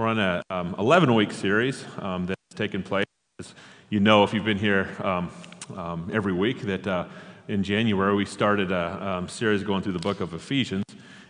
We're on a 11 um, week series um, that's taken place. As you know, if you've been here um, um, every week, that uh, in January we started a um, series going through the book of Ephesians.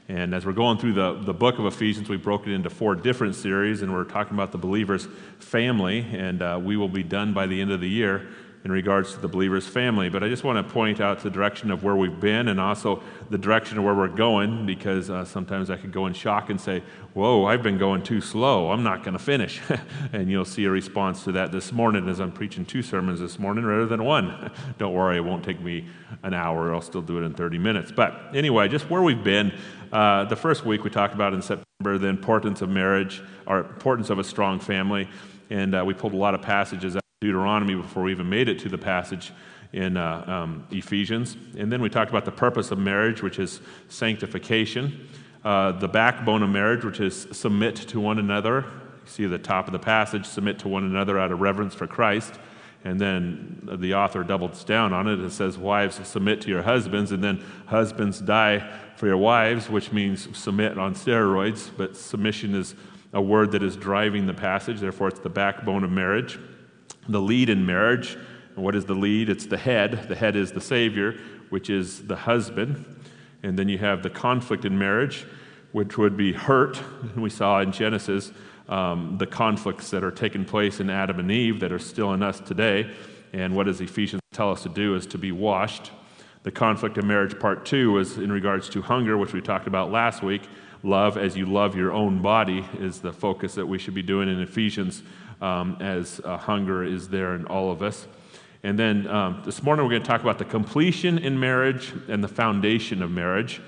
And as we're going through the, the book of Ephesians, we broke it into four different series, and we're talking about the believer's family. And uh, we will be done by the end of the year in regards to the believer's family. But I just want to point out the direction of where we've been and also the direction of where we're going because uh, sometimes I could go in shock and say, Whoa, I've been going too slow. I'm not going to finish. and you'll see a response to that this morning as I'm preaching two sermons this morning rather than one. Don't worry, it won't take me an hour. I'll still do it in 30 minutes. But anyway, just where we've been. Uh, the first week we talked about in September the importance of marriage, or importance of a strong family. And uh, we pulled a lot of passages Deuteronomy before we even made it to the passage in uh, um, Ephesians. And then we talked about the purpose of marriage, which is sanctification, uh, the backbone of marriage, which is submit to one another. You see the top of the passage, submit to one another out of reverence for Christ. And then the author doubles down on it. It says, Wives, submit to your husbands. And then husbands die for your wives, which means submit on steroids. But submission is a word that is driving the passage. Therefore, it's the backbone of marriage the lead in marriage. And what is the lead? It's the head. The head is the Savior, which is the husband. And then you have the conflict in marriage, which would be hurt. We saw in Genesis um, the conflicts that are taking place in Adam and Eve that are still in us today. And what does Ephesians tell us to do is to be washed. The conflict in marriage, part two, is in regards to hunger, which we talked about last week. Love as you love your own body is the focus that we should be doing in Ephesians um, as uh, hunger is there in all of us. And then um, this morning we're going to talk about the completion in marriage and the foundation of marriage,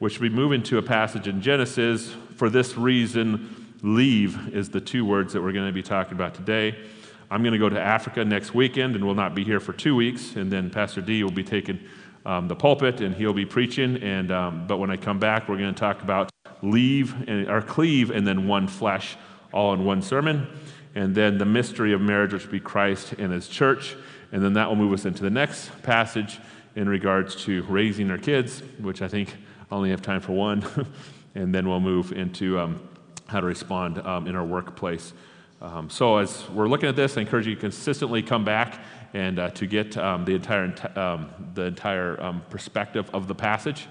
which we move into a passage in Genesis. For this reason, leave is the two words that we're going to be talking about today. I'm going to go to Africa next weekend and will not be here for two weeks. And then Pastor D will be taking um, the pulpit and he'll be preaching. And um, but when I come back, we're going to talk about leave and or cleave and then one flesh, all in one sermon and then the mystery of marriage, which would be Christ and his church. And then that will move us into the next passage in regards to raising our kids, which I think I only have time for one. and then we'll move into um, how to respond um, in our workplace. Um, so, as we're looking at this, I encourage you to consistently come back and uh, to get um, the entire, um, the entire um, perspective of the passage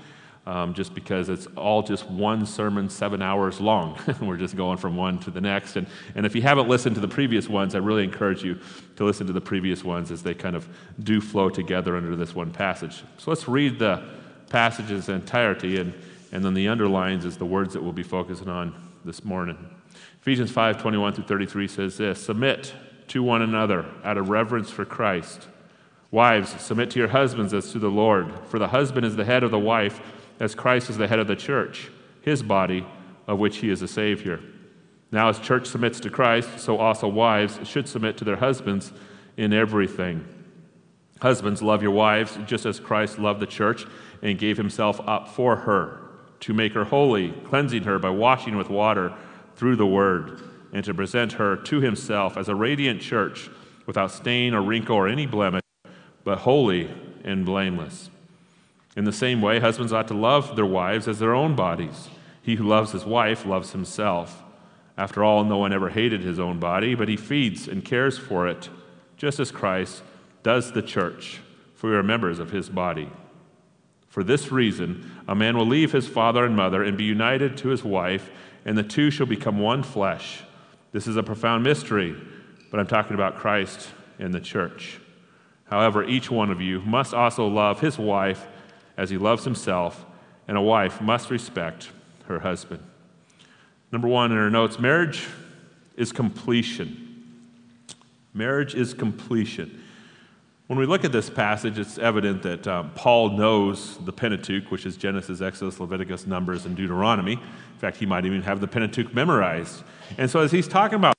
um, just because it's all just one sermon, seven hours long. We're just going from one to the next. And, and if you haven't listened to the previous ones, I really encourage you to listen to the previous ones as they kind of do flow together under this one passage. So let's read the passage's entirety, and, and then the underlines is the words that we'll be focusing on this morning. Ephesians 5 21 through 33 says this Submit to one another out of reverence for Christ. Wives, submit to your husbands as to the Lord, for the husband is the head of the wife as Christ is the head of the church, his body, of which he is the Savior. Now, as church submits to Christ, so also wives should submit to their husbands in everything. Husbands, love your wives just as Christ loved the church and gave himself up for her to make her holy, cleansing her by washing with water through the word, and to present her to himself as a radiant church without stain or wrinkle or any blemish, but holy and blameless. In the same way, husbands ought to love their wives as their own bodies. He who loves his wife loves himself. After all, no one ever hated his own body, but he feeds and cares for it, just as Christ does the church, for we are members of his body. For this reason, a man will leave his father and mother and be united to his wife, and the two shall become one flesh. This is a profound mystery, but I'm talking about Christ and the church. However, each one of you must also love his wife as he loves himself, and a wife must respect her husband. Number one in our notes marriage is completion. Marriage is completion. When we look at this passage, it's evident that um, Paul knows the Pentateuch, which is Genesis, Exodus, Leviticus, Numbers, and Deuteronomy. In fact, he might even have the Pentateuch memorized. And so, as he's talking about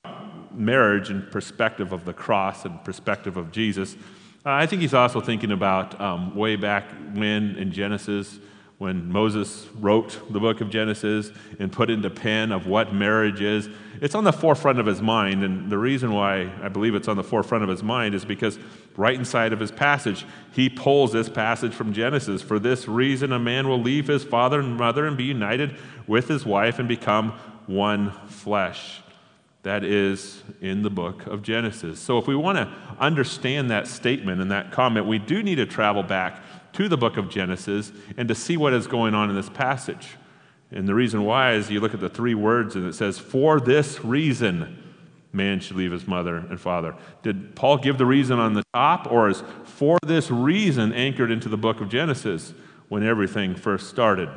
marriage and perspective of the cross and perspective of Jesus, uh, I think he's also thinking about um, way back when in Genesis, when Moses wrote the book of Genesis and put into pen of what marriage is. It's on the forefront of his mind, and the reason why I believe it's on the forefront of his mind is because right inside of his passage, he pulls this passage from Genesis. For this reason, a man will leave his father and mother and be united with his wife and become one flesh. That is in the book of Genesis. So, if we want to understand that statement and that comment, we do need to travel back to the book of Genesis and to see what is going on in this passage. And the reason why is you look at the three words and it says, For this reason, man should leave his mother and father. Did Paul give the reason on the top, or is for this reason anchored into the book of Genesis when everything first started?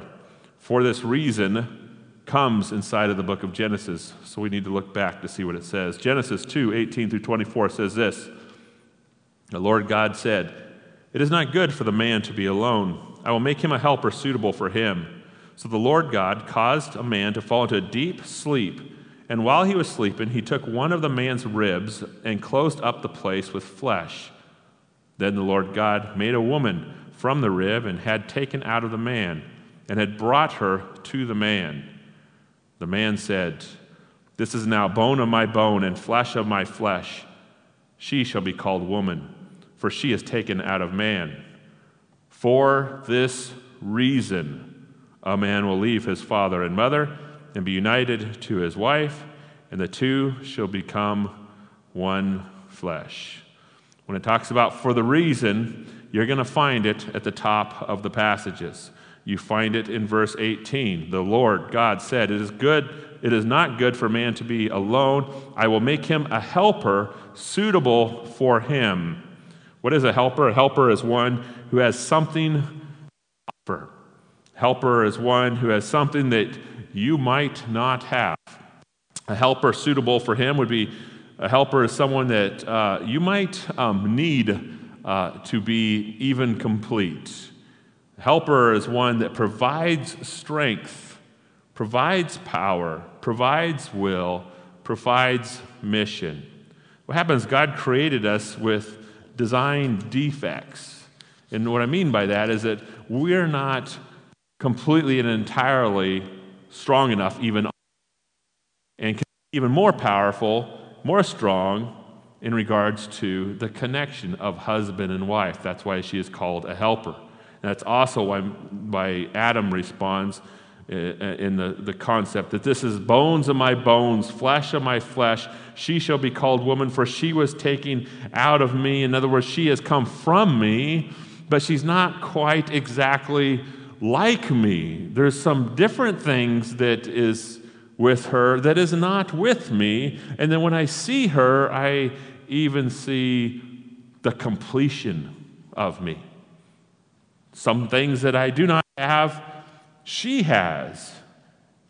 For this reason, comes inside of the book of Genesis. So we need to look back to see what it says. Genesis 2 18 through 24 says this The Lord God said, It is not good for the man to be alone. I will make him a helper suitable for him. So the Lord God caused a man to fall into a deep sleep. And while he was sleeping, he took one of the man's ribs and closed up the place with flesh. Then the Lord God made a woman from the rib and had taken out of the man and had brought her to the man. The man said, This is now bone of my bone and flesh of my flesh. She shall be called woman, for she is taken out of man. For this reason, a man will leave his father and mother and be united to his wife, and the two shall become one flesh. When it talks about for the reason, you're going to find it at the top of the passages. You find it in verse 18. The Lord God said, It is good, it is not good for man to be alone. I will make him a helper suitable for him. What is a helper? A helper is one who has something offer. Helper is one who has something that you might not have. A helper suitable for him would be a helper is someone that uh, you might um, need uh, to be even complete. Helper is one that provides strength, provides power, provides will, provides mission. What happens, God created us with design defects. And what I mean by that is that we're not completely and entirely strong enough, even and even more powerful, more strong in regards to the connection of husband and wife. That's why she is called a helper. That's also why, why Adam responds uh, in the, the concept that this is bones of my bones, flesh of my flesh. She shall be called woman, for she was taken out of me. In other words, she has come from me, but she's not quite exactly like me. There's some different things that is with her that is not with me. And then when I see her, I even see the completion of me. Some things that I do not have, she has,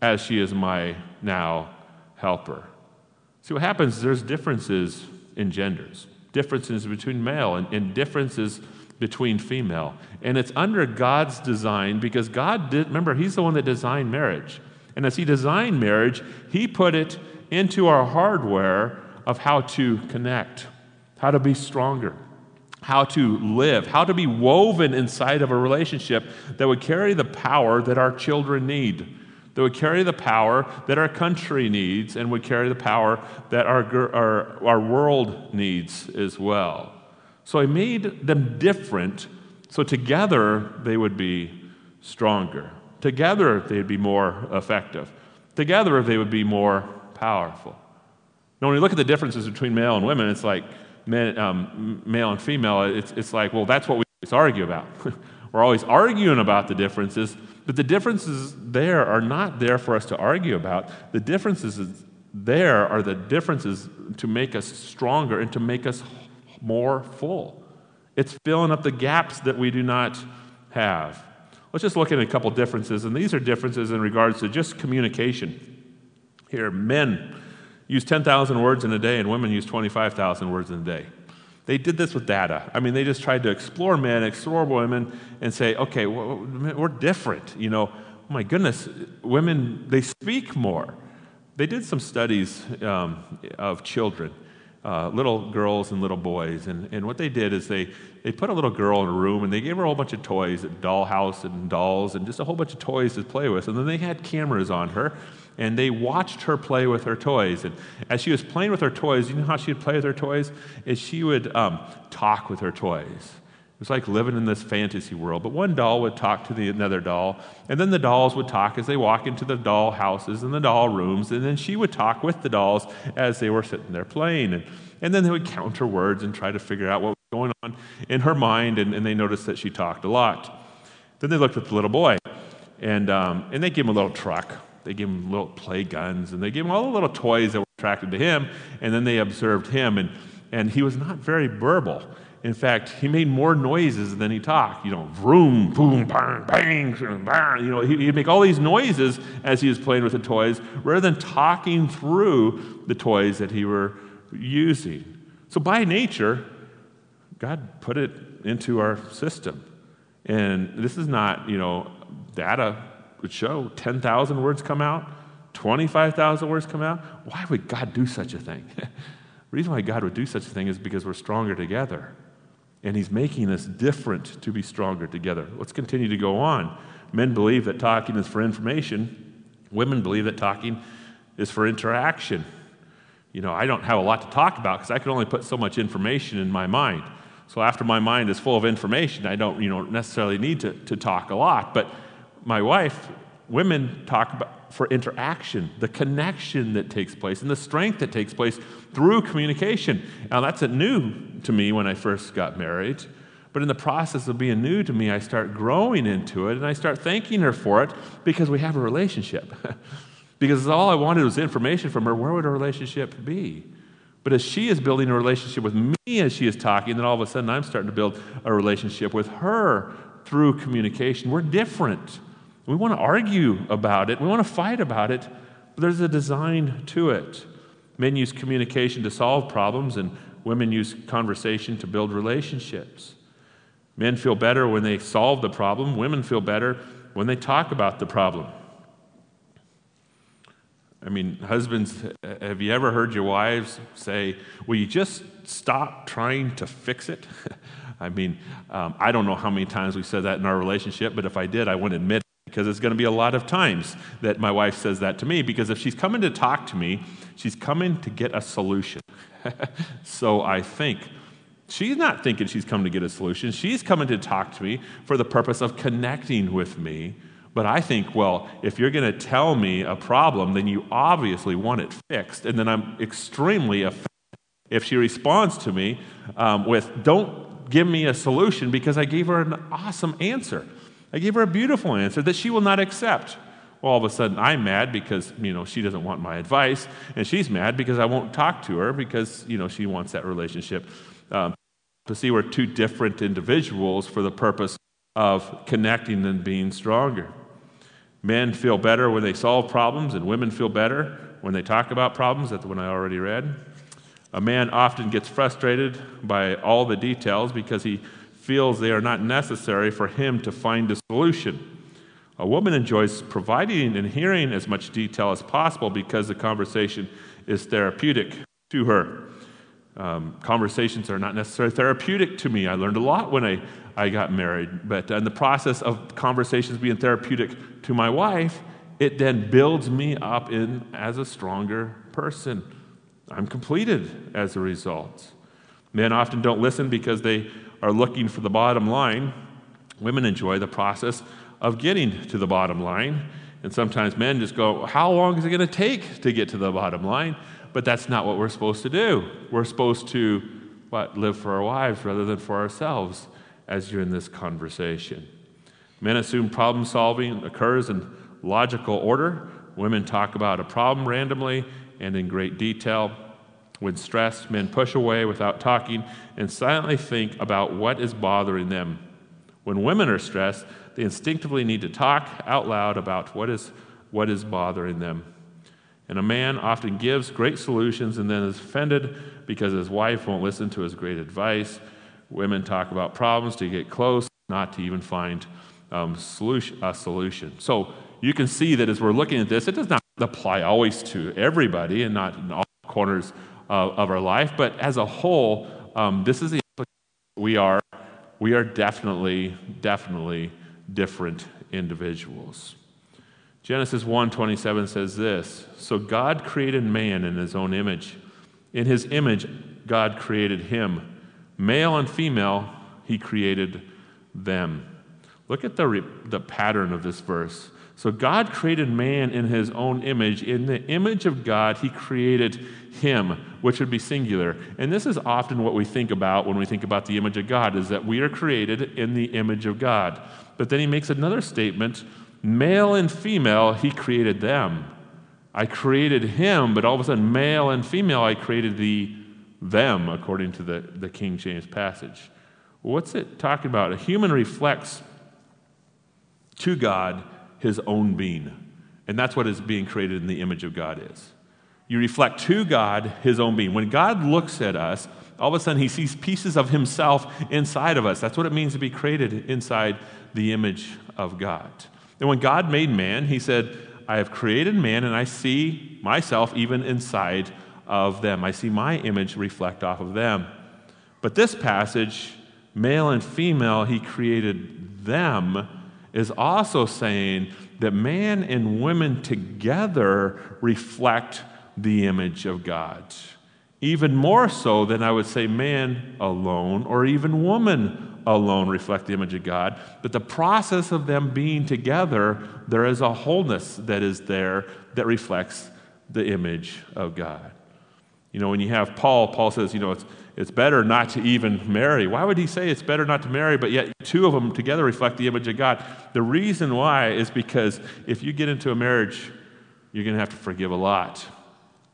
as she is my now helper. See what happens, there's differences in genders, differences between male and, and differences between female. And it's under God's design because God did, remember, He's the one that designed marriage. And as He designed marriage, He put it into our hardware of how to connect, how to be stronger how to live, how to be woven inside of a relationship that would carry the power that our children need, that would carry the power that our country needs, and would carry the power that our, our, our world needs as well. So I made them different so together they would be stronger. Together they'd be more effective. Together they would be more powerful. Now, when you look at the differences between male and women, it's like men, um, male and female, it's, it's like, well, that's what we always argue about. We're always arguing about the differences, but the differences there are not there for us to argue about. The differences there are the differences to make us stronger and to make us more full. It's filling up the gaps that we do not have. Let's just look at a couple differences, and these are differences in regards to just communication. Here, men use 10,000 words in a day, and women use 25,000 words in a day. They did this with data. I mean, they just tried to explore men, explore women, and say, okay, we're different. You know, oh my goodness, women, they speak more. They did some studies um, of children, uh, little girls and little boys. And, and what they did is they, they put a little girl in a room and they gave her a whole bunch of toys, a dollhouse and dolls, and just a whole bunch of toys to play with. And then they had cameras on her and they watched her play with her toys. And as she was playing with her toys, you know how she would play with her toys? Is she would um, talk with her toys. It was like living in this fantasy world. But one doll would talk to the another doll, and then the dolls would talk as they walk into the doll houses and the doll rooms, and then she would talk with the dolls as they were sitting there playing. And, and then they would counter words and try to figure out what was going on in her mind, and, and they noticed that she talked a lot. Then they looked at the little boy, and, um, and they gave him a little truck. They gave him little play guns, and they gave him all the little toys that were attracted to him, and then they observed him, and, and he was not very verbal. In fact, he made more noises than he talked. You know, vroom, boom, bang, bang, bang. You know, he'd make all these noises as he was playing with the toys rather than talking through the toys that he were using. So by nature, God put it into our system. And this is not, you know, data would show 10,000 words come out, 25,000 words come out. Why would God do such a thing? the reason why God would do such a thing is because we're stronger together. And he's making us different to be stronger together. Let's continue to go on. Men believe that talking is for information, women believe that talking is for interaction. You know, I don't have a lot to talk about because I can only put so much information in my mind. So after my mind is full of information, I don't, you know, necessarily need to, to talk a lot. But my wife, women talk about for interaction, the connection that takes place, and the strength that takes place through communication. Now, that's new to me when I first got married. But in the process of being new to me, I start growing into it and I start thanking her for it because we have a relationship. because all I wanted was information from her. Where would a relationship be? But as she is building a relationship with me as she is talking, then all of a sudden I'm starting to build a relationship with her through communication. We're different. We want to argue about it, we want to fight about it, but there's a design to it. Men use communication to solve problems, and women use conversation to build relationships. Men feel better when they solve the problem, women feel better when they talk about the problem. I mean, husbands, have you ever heard your wives say, Will you just stop trying to fix it? I mean, um, I don't know how many times we said that in our relationship, but if I did, I wouldn't admit because it's going to be a lot of times that my wife says that to me because if she's coming to talk to me, she's coming to get a solution. so I think she's not thinking she's coming to get a solution. She's coming to talk to me for the purpose of connecting with me. But I think, well, if you're going to tell me a problem, then you obviously want it fixed. And then I'm extremely offended if she responds to me um, with, don't give me a solution because I gave her an awesome answer. I gave her a beautiful answer that she will not accept. Well, all of a sudden, I'm mad because you know she doesn't want my advice, and she's mad because I won't talk to her because you know she wants that relationship. Um, to see we're two different individuals for the purpose of connecting and being stronger. Men feel better when they solve problems, and women feel better when they talk about problems. That's the one I already read. A man often gets frustrated by all the details because he feels they are not necessary for him to find a solution. A woman enjoys providing and hearing as much detail as possible because the conversation is therapeutic to her. Um, conversations are not necessarily therapeutic to me. I learned a lot when I, I got married, but in the process of conversations being therapeutic to my wife, it then builds me up in as a stronger person. I'm completed as a result. Men often don't listen because they are looking for the bottom line. Women enjoy the process of getting to the bottom line. And sometimes men just go, How long is it going to take to get to the bottom line? But that's not what we're supposed to do. We're supposed to what, live for our wives rather than for ourselves as you're in this conversation. Men assume problem solving occurs in logical order. Women talk about a problem randomly and in great detail. When stressed, men push away without talking and silently think about what is bothering them. When women are stressed, they instinctively need to talk out loud about what is, what is bothering them. And a man often gives great solutions and then is offended because his wife won't listen to his great advice. Women talk about problems to get close, not to even find um, solution, a solution. So you can see that as we're looking at this, it does not apply always to everybody and not in all corners uh, of our life, but as a whole, um, this is the we are we are definitely definitely different individuals. Genesis 1:27 says this, so God created man in his own image. In his image God created him. Male and female He created them. Look at the, the pattern of this verse. So God created man in his own image. In the image of God, he created him, which would be singular. And this is often what we think about when we think about the image of God is that we are created in the image of God. But then he makes another statement, male and female, he created them. I created him, but all of a sudden male and female I created the them according to the, the King James passage. What's it talking about? A human reflects to God his own being. And that's what is being created in the image of God is. You reflect to God his own being. When God looks at us, all of a sudden he sees pieces of himself inside of us. That's what it means to be created inside the image of God. And when God made man, he said, I have created man and I see myself even inside of them. I see my image reflect off of them. But this passage, male and female, he created them is also saying that man and women together reflect the image of God. Even more so than I would say man alone or even woman alone reflect the image of God. But the process of them being together, there is a wholeness that is there that reflects the image of God. You know, when you have Paul, Paul says, you know, it's it's better not to even marry. Why would he say it's better not to marry, but yet two of them together reflect the image of God? The reason why is because if you get into a marriage, you're going to have to forgive a lot.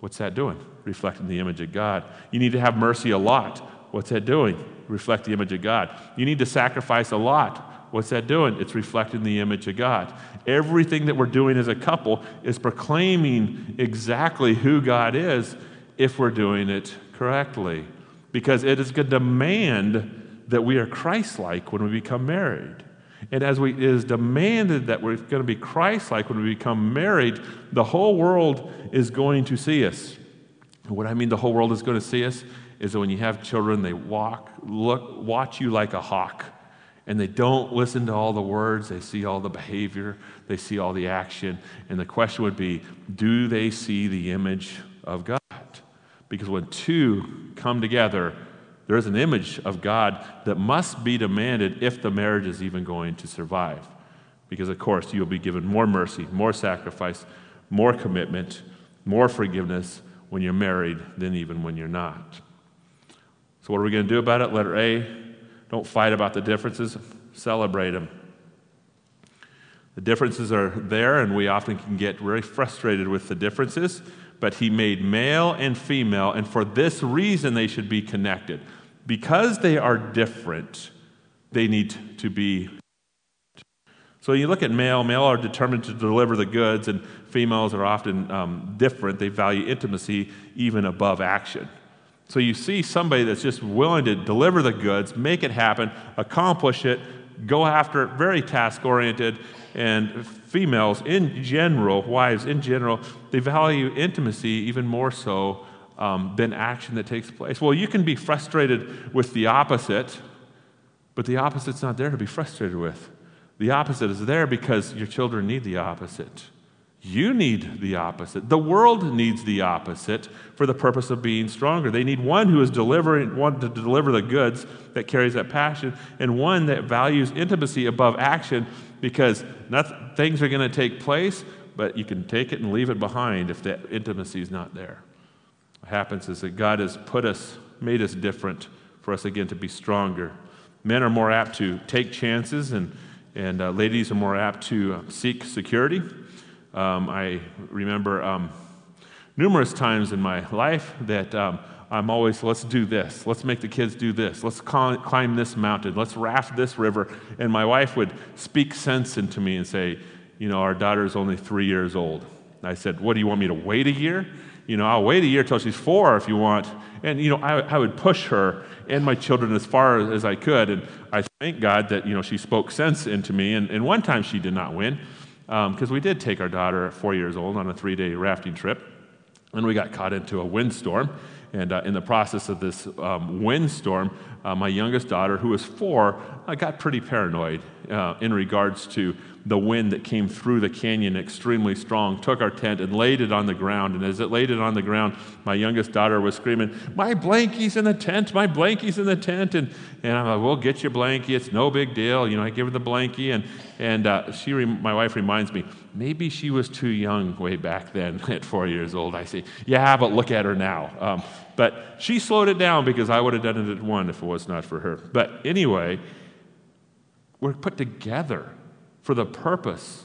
What's that doing? Reflecting the image of God. You need to have mercy a lot. What's that doing? Reflect the image of God. You need to sacrifice a lot. What's that doing? It's reflecting the image of God. Everything that we're doing as a couple is proclaiming exactly who God is if we're doing it correctly because it is a demand that we are Christ like when we become married. And as we, it is demanded that we're going to be Christ like when we become married, the whole world is going to see us. what I mean, the whole world is going to see us, is that when you have children, they walk, look, watch you like a hawk. And they don't listen to all the words, they see all the behavior, they see all the action. And the question would be do they see the image of God? Because when two come together, there is an image of God that must be demanded if the marriage is even going to survive. Because, of course, you'll be given more mercy, more sacrifice, more commitment, more forgiveness when you're married than even when you're not. So, what are we going to do about it? Letter A don't fight about the differences, celebrate them. The differences are there, and we often can get very frustrated with the differences but he made male and female, and for this reason they should be connected. Because they are different, they need to be. So you look at male, male are determined to deliver the goods, and females are often um, different. They value intimacy even above action. So you see somebody that's just willing to deliver the goods, make it happen, accomplish it, go after it, very task oriented, and females in general, wives in general, they value intimacy even more so um, than action that takes place. Well, you can be frustrated with the opposite, but the opposite's not there to be frustrated with. The opposite is there because your children need the opposite. You need the opposite. The world needs the opposite for the purpose of being stronger. They need one who is delivering, one to deliver the goods that carries that passion, and one that values intimacy above action because nothing, things are going to take place, but you can take it and leave it behind if that intimacy is not there. Happens is that God has put us, made us different for us again to be stronger. Men are more apt to take chances, and, and uh, ladies are more apt to uh, seek security. Um, I remember um, numerous times in my life that um, I'm always, let's do this. Let's make the kids do this. Let's climb this mountain. Let's raft this river. And my wife would speak sense into me and say, you know, our daughter is only three years old. I said, what do you want me to wait a year? You know, I'll wait a year till she's four if you want. And, you know, I, I would push her and my children as far as I could. And I thank God that, you know, she spoke sense into me. And, and one time she did not win because um, we did take our daughter at four years old on a three day rafting trip, and we got caught into a windstorm. And uh, in the process of this um, windstorm, uh, my youngest daughter, who was four, uh, got pretty paranoid uh, in regards to the wind that came through the canyon extremely strong, took our tent and laid it on the ground. And as it laid it on the ground, my youngest daughter was screaming, My blankie's in the tent, my blankie's in the tent. And, and I'm like, We'll get your blankie, it's no big deal. You know, I give her the blankie. And, and uh, she, my wife reminds me, maybe she was too young way back then at four years old. I say, Yeah, but look at her now. Um, but she slowed it down because I would have done it at one if it was not for her. But anyway, we're put together for the purpose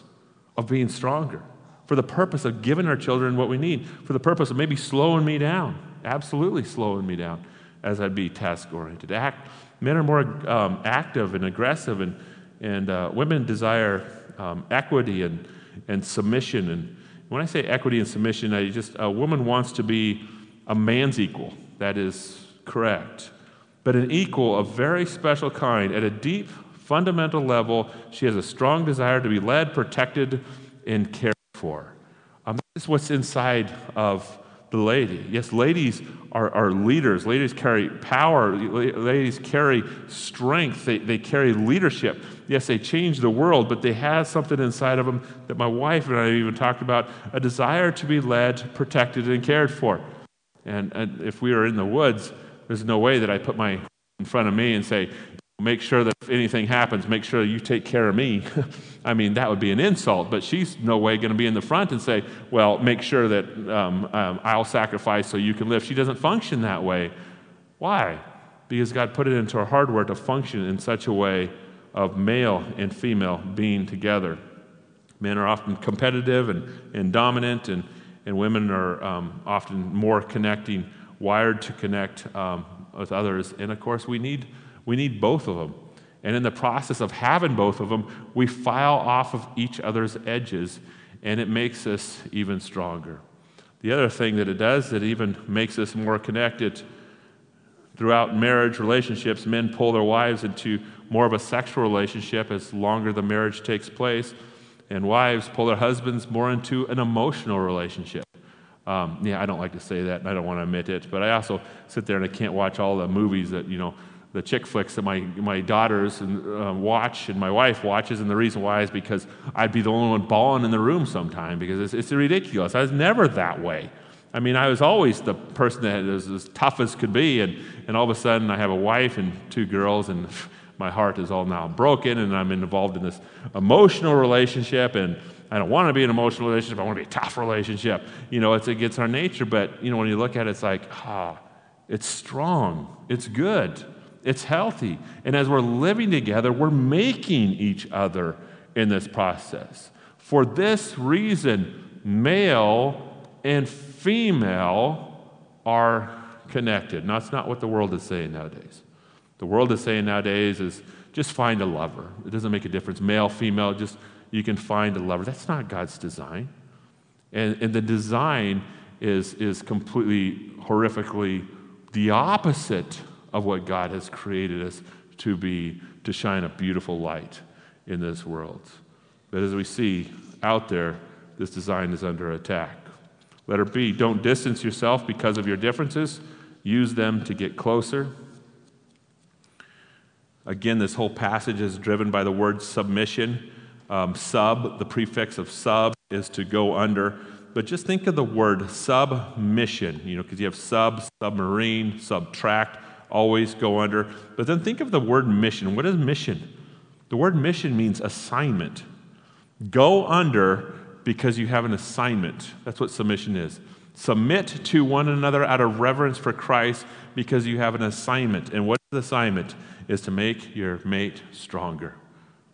of being stronger, for the purpose of giving our children what we need, for the purpose of maybe slowing me down, absolutely slowing me down as I'd be task oriented. Act, men are more um, active and aggressive, and, and uh, women desire um, equity and, and submission. And when I say equity and submission, I just a woman wants to be a man's equal. That is correct. But an equal of very special kind at a deep fundamental level, she has a strong desire to be led, protected, and cared for. Um, that's what's inside of the lady. Yes, ladies are, are leaders. Ladies carry power. Ladies carry strength. They, they carry leadership. Yes, they change the world, but they have something inside of them that my wife and I even talked about a desire to be led, protected, and cared for. And, and if we are in the woods, there's no way that I put my in front of me and say, Make sure that if anything happens, make sure you take care of me. I mean, that would be an insult, but she's no way going to be in the front and say, Well, make sure that um, um, I'll sacrifice so you can live. She doesn't function that way. Why? Because God put it into her hardware to function in such a way of male and female being together. Men are often competitive and, and dominant, and, and women are um, often more connecting, wired to connect um, with others. And of course, we need we need both of them. And in the process of having both of them, we file off of each other's edges, and it makes us even stronger. The other thing that it does, that even makes us more connected. Throughout marriage relationships, men pull their wives into more of a sexual relationship as longer the marriage takes place, and wives pull their husbands more into an emotional relationship. Um, yeah, I don't like to say that, and I don't want to admit it, but I also sit there and I can't watch all the movies that, you know, the chick flicks that my, my daughters and, uh, watch and my wife watches, and the reason why is because I'd be the only one bawling in the room sometime because it's, it's ridiculous. I was never that way. I mean, I was always the person that was as tough as could be, and, and all of a sudden I have a wife and two girls, and my heart is all now broken, and I'm involved in this emotional relationship, and I don't want to be an emotional relationship. I want to be a tough relationship. You know, it's against our nature, but, you know, when you look at it, it's like, ah, it's strong, it's good it's healthy. And as we're living together, we're making each other in this process. For this reason, male and female are connected. Now, that's not what the world is saying nowadays. The world is saying nowadays is just find a lover. It doesn't make a difference. Male, female, just you can find a lover. That's not God's design. And, and the design is, is completely horrifically the opposite of what God has created us to be, to shine a beautiful light in this world. But as we see out there, this design is under attack. Letter B, don't distance yourself because of your differences, use them to get closer. Again, this whole passage is driven by the word submission. Um, sub, the prefix of sub, is to go under. But just think of the word submission, you know, because you have sub, submarine, subtract always go under. But then think of the word mission. What is mission? The word mission means assignment. Go under because you have an assignment. That's what submission is. Submit to one another out of reverence for Christ because you have an assignment. And what is the assignment? Is to make your mate stronger,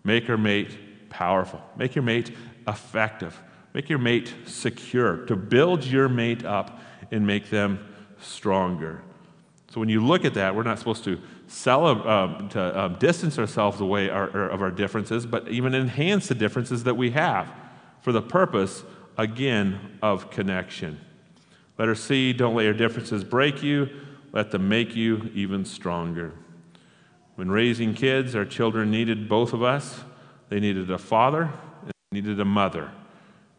make your mate powerful, make your mate effective, make your mate secure, to build your mate up and make them stronger. So when you look at that, we're not supposed to, um, to um, distance ourselves away our, of our differences, but even enhance the differences that we have for the purpose, again, of connection. Letter C, don't let your differences break you, let them make you even stronger. When raising kids, our children needed both of us. They needed a father and needed a mother.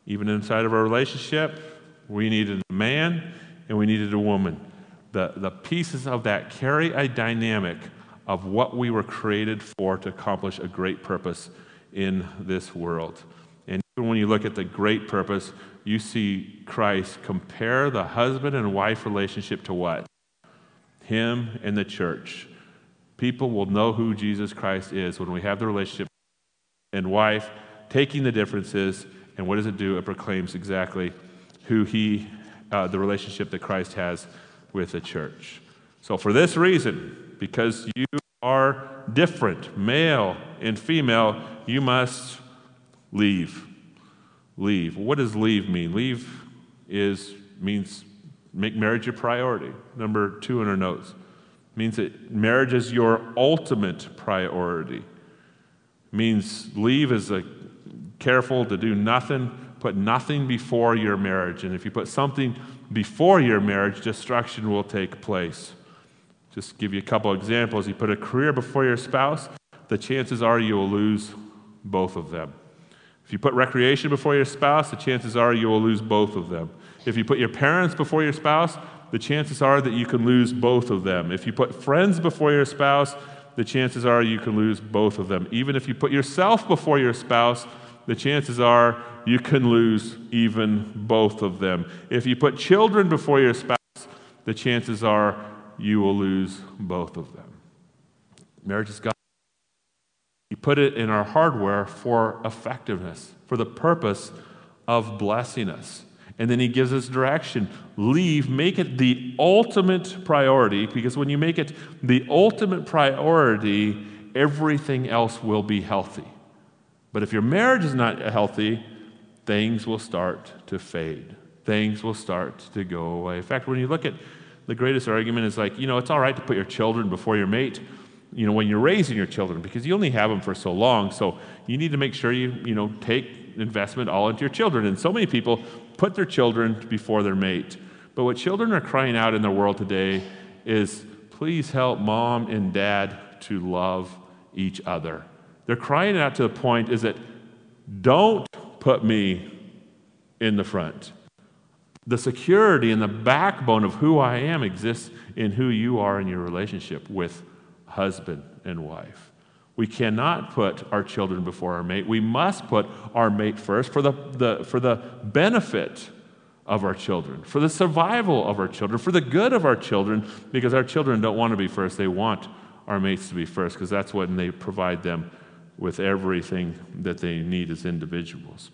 Even inside of our relationship, we needed a man and we needed a woman. The, the pieces of that carry a dynamic of what we were created for to accomplish a great purpose in this world. And even when you look at the great purpose, you see Christ compare the husband and wife relationship to what? Him and the church. People will know who Jesus Christ is when we have the relationship and wife, taking the differences, and what does it do? It proclaims exactly who he, uh, the relationship that Christ has with the church. So, for this reason, because you are different, male and female, you must leave. Leave. What does leave mean? Leave is means make marriage your priority. Number two in our notes means that marriage is your ultimate priority. Means leave is a careful to do nothing, put nothing before your marriage. And if you put something before your marriage, destruction will take place. Just give you a couple examples. You put a career before your spouse, the chances are you will lose both of them. If you put recreation before your spouse, the chances are you will lose both of them. If you put your parents before your spouse, the chances are that you can lose both of them. If you put friends before your spouse, the chances are you can lose both of them. Even if you put yourself before your spouse, the chances are you can lose even both of them. If you put children before your spouse, the chances are you will lose both of them. Marriage is God. He put it in our hardware for effectiveness, for the purpose of blessing us. And then he gives us direction. Leave, make it the ultimate priority, because when you make it the ultimate priority, everything else will be healthy. But if your marriage is not healthy, things will start to fade. Things will start to go away. In fact, when you look at the greatest argument is like, you know, it's all right to put your children before your mate, you know, when you're raising your children, because you only have them for so long. So you need to make sure you, you know, take investment all into your children. And so many people put their children before their mate. But what children are crying out in the world today is, please help mom and dad to love each other. They're crying out to the point is that don't put me in the front. The security and the backbone of who I am exists in who you are in your relationship with husband and wife. We cannot put our children before our mate. We must put our mate first for the, the, for the benefit of our children, for the survival of our children, for the good of our children, because our children don't want to be first. They want our mates to be first, because that's when they provide them with everything that they need as individuals.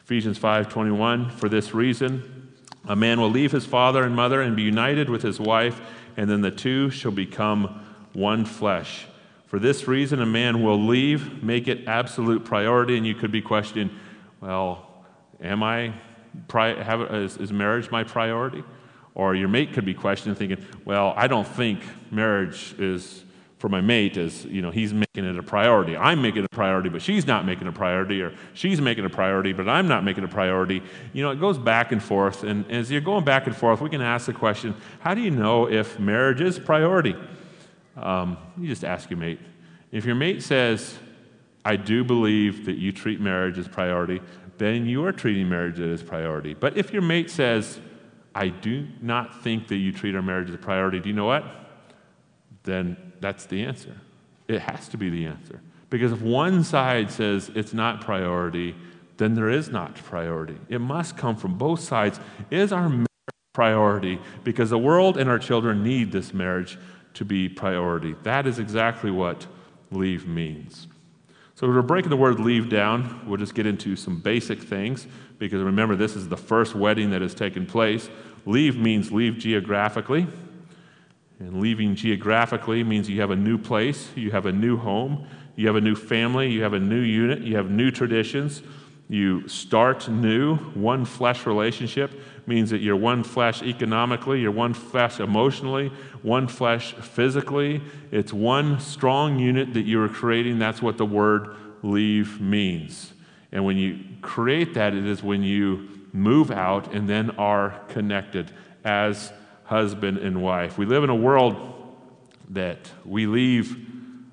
Ephesians 5:21 For this reason a man will leave his father and mother and be united with his wife and then the two shall become one flesh. For this reason a man will leave, make it absolute priority and you could be questioning, well, am I have, is, is marriage my priority? Or your mate could be questioning thinking, well, I don't think marriage is for my mate is, you know, he's making it a priority. I'm making it a priority, but she's not making a priority, or she's making a priority, but I'm not making a priority. You know, it goes back and forth. And as you're going back and forth, we can ask the question how do you know if marriage is priority? Um, you just ask your mate. If your mate says, I do believe that you treat marriage as priority, then you are treating marriage as priority. But if your mate says, I do not think that you treat our marriage as a priority, do you know what? Then that's the answer. It has to be the answer. Because if one side says it's not priority, then there is not priority. It must come from both sides. Is our marriage priority? Because the world and our children need this marriage to be priority. That is exactly what leave means. So we're breaking the word leave down. We'll just get into some basic things because remember, this is the first wedding that has taken place. Leave means leave geographically. And leaving geographically means you have a new place, you have a new home, you have a new family, you have a new unit, you have new traditions. You start new. One flesh relationship means that you're one flesh economically, you're one flesh emotionally, one flesh physically. It's one strong unit that you are creating. That's what the word leave means. And when you create that, it is when you move out and then are connected as husband and wife. We live in a world that we leave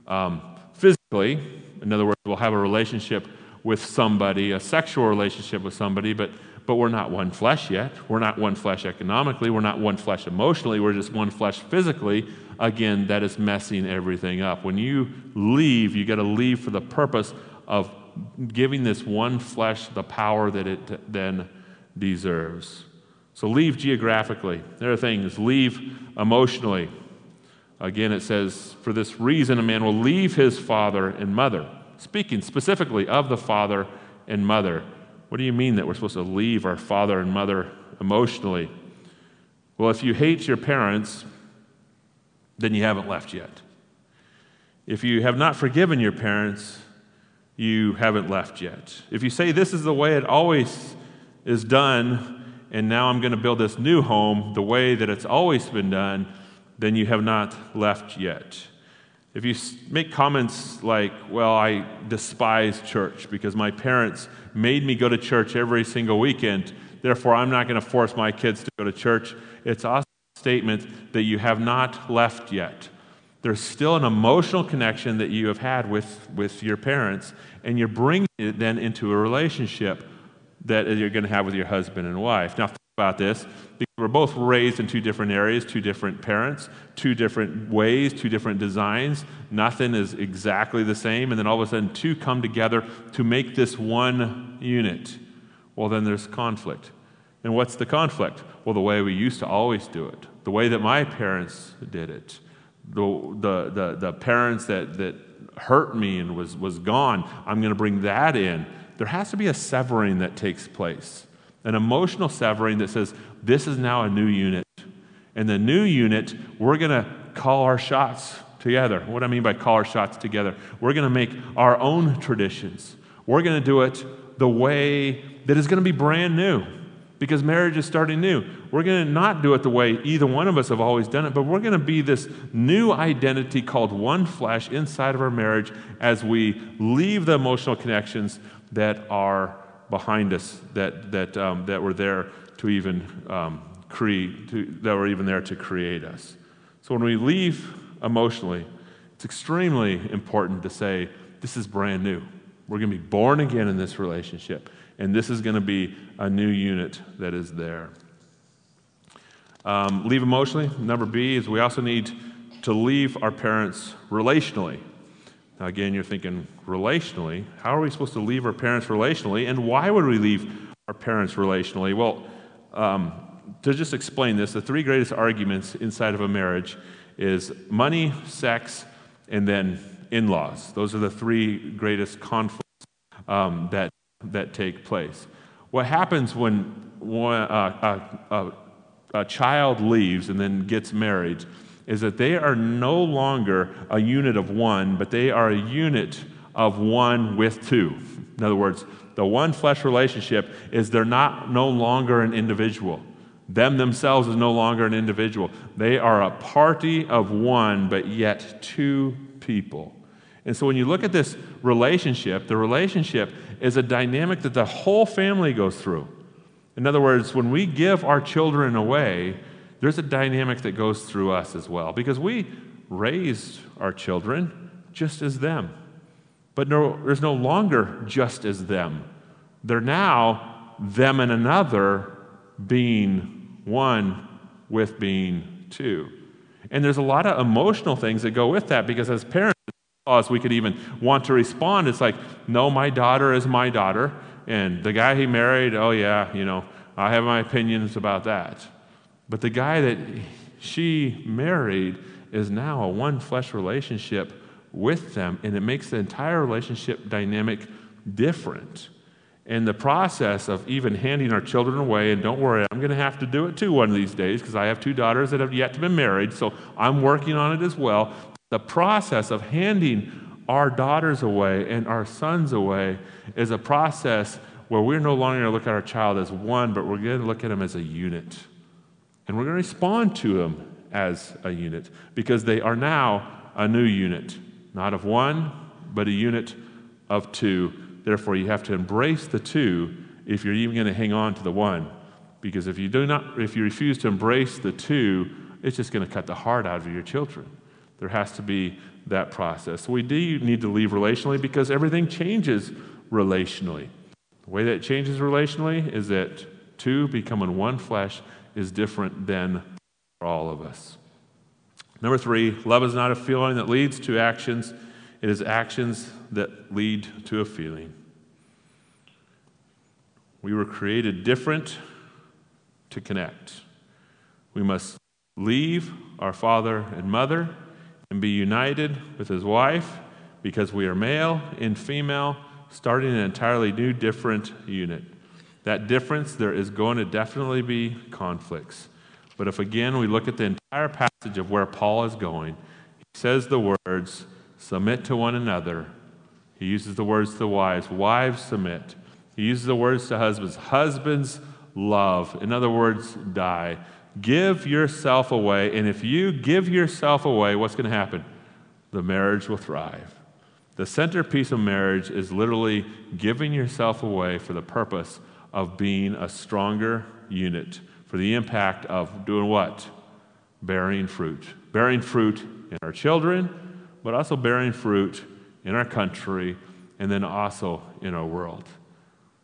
um, physically. In other words, we'll have a relationship with somebody, a sexual relationship with somebody, but but we're not one flesh yet. We're not one flesh economically. We're not one flesh emotionally. We're just one flesh physically. Again, that is messing everything up. When you leave, you got to leave for the purpose of giving this one flesh the power that it then deserves. So leave geographically. There are things. Leave emotionally. Again, it says, For this reason, a man will leave his father and mother. Speaking specifically of the father and mother. What do you mean that we're supposed to leave our father and mother emotionally? Well, if you hate your parents, then you haven't left yet. If you have not forgiven your parents, you haven't left yet. If you say this is the way it always is done, and now I'm going to build this new home the way that it's always been done, then you have not left yet. If you make comments like, well, I despise church because my parents made me go to church every single weekend, therefore I'm not going to force my kids to go to church, it's also a statement that you have not left yet. There's still an emotional connection that you have had with, with your parents, and you're bringing it then into a relationship that you're going to have with your husband and wife. Now, think about this we're both raised in two different areas, two different parents, two different ways, two different designs. Nothing is exactly the same, and then all of a sudden, two come together to make this one unit. Well, then there's conflict. And what's the conflict? Well, the way we used to always do it, the way that my parents did it, the, the, the, the parents that, that hurt me and was, was gone. I'm going to bring that in there has to be a severing that takes place, an emotional severing that says, this is now a new unit. And the new unit, we're going to call our shots together. What I mean by call our shots together, we're going to make our own traditions. We're going to do it the way that is going to be brand new because marriage is starting new. We're going to not do it the way either one of us have always done it, but we're going to be this new identity called one flesh inside of our marriage as we leave the emotional connections that are behind us, that, that, um, that were there to even um, create, that were even there to create us. So when we leave emotionally, it's extremely important to say, this is brand new. We're going to be born again in this relationship, and this is going to be a new unit that is there. Um, leave emotionally. Number B is we also need to leave our parents relationally. Now, again, you're thinking relationally. How are we supposed to leave our parents relationally? And why would we leave our parents relationally? Well, um, to just explain this, the three greatest arguments inside of a marriage is money, sex, and then in laws. Those are the three greatest conflicts um, that, that take place. What happens when uh, a, a, a child leaves and then gets married is that they are no longer a unit of one, but they are a unit of one with two. In other words, the one flesh relationship is they're not no longer an individual. Them themselves is no longer an individual. They are a party of one, but yet two people. And so when you look at this relationship, the relationship is a dynamic that the whole family goes through. In other words, when we give our children away, there's a dynamic that goes through us as well because we raised our children just as them. But no, there's no longer just as them. They're now them and another being one with being two. And there's a lot of emotional things that go with that because as parents, as we could even want to respond, it's like, no, my daughter is my daughter. And the guy he married, oh, yeah, you know, I have my opinions about that. But the guy that she married is now a one flesh relationship with them, and it makes the entire relationship dynamic different. And the process of even handing our children away, and don't worry, I'm going to have to do it too one of these days because I have two daughters that have yet to be married, so I'm working on it as well. The process of handing our daughters away and our sons away is a process where we're no longer going to look at our child as one, but we're going to look at them as a unit. And we're going to respond to them as a unit because they are now a new unit, not of one, but a unit of two. Therefore, you have to embrace the two if you're even going to hang on to the one. Because if you do not, if you refuse to embrace the two, it's just going to cut the heart out of your children. There has to be that process. We do need to leave relationally because everything changes relationally. The way that changes relationally is that two becoming one flesh is different than for all of us. Number three, love is not a feeling that leads to actions, it is actions that lead to a feeling. We were created different to connect. We must leave our father and mother and be united with his wife because we are male and female, starting an entirely new, different unit. That difference, there is going to definitely be conflicts. But if again we look at the entire passage of where Paul is going, he says the words, submit to one another. He uses the words to the wives, wives submit. He uses the words to husbands, husbands love. In other words, die. Give yourself away. And if you give yourself away, what's going to happen? The marriage will thrive. The centerpiece of marriage is literally giving yourself away for the purpose of being a stronger unit, for the impact of doing what? Bearing fruit. Bearing fruit in our children, but also bearing fruit in our country, and then also in our world.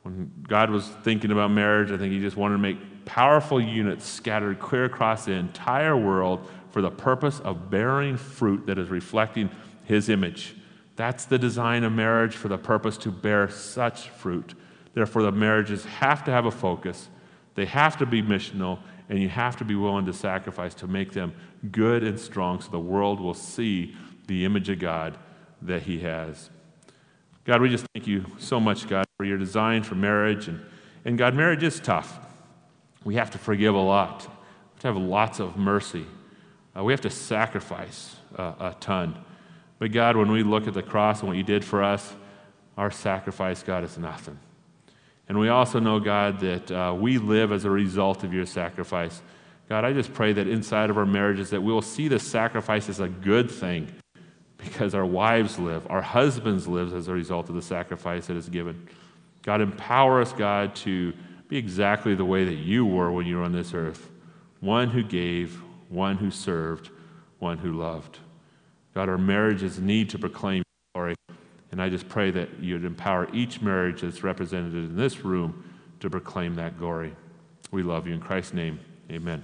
When God was thinking about marriage, I think He just wanted to make powerful units scattered clear across the entire world for the purpose of bearing fruit that is reflecting His image. That's the design of marriage for the purpose to bear such fruit. Therefore, the marriages have to have a focus, they have to be missional, and you have to be willing to sacrifice to make them good and strong so the world will see the image of God that He has. God, we just thank you so much, God, for your design for marriage. And, and God, marriage is tough. We have to forgive a lot, we have to have lots of mercy. Uh, we have to sacrifice uh, a ton. But God, when we look at the cross and what you did for us, our sacrifice, God, is nothing. And we also know, God, that uh, we live as a result of your sacrifice. God, I just pray that inside of our marriages that we will see the sacrifice as a good thing because our wives live, our husbands live as a result of the sacrifice that is given. God, empower us, God, to be exactly the way that you were when you were on this earth one who gave, one who served, one who loved. God, our marriages need to proclaim glory. And I just pray that you'd empower each marriage that's represented in this room to proclaim that glory. We love you. In Christ's name, amen.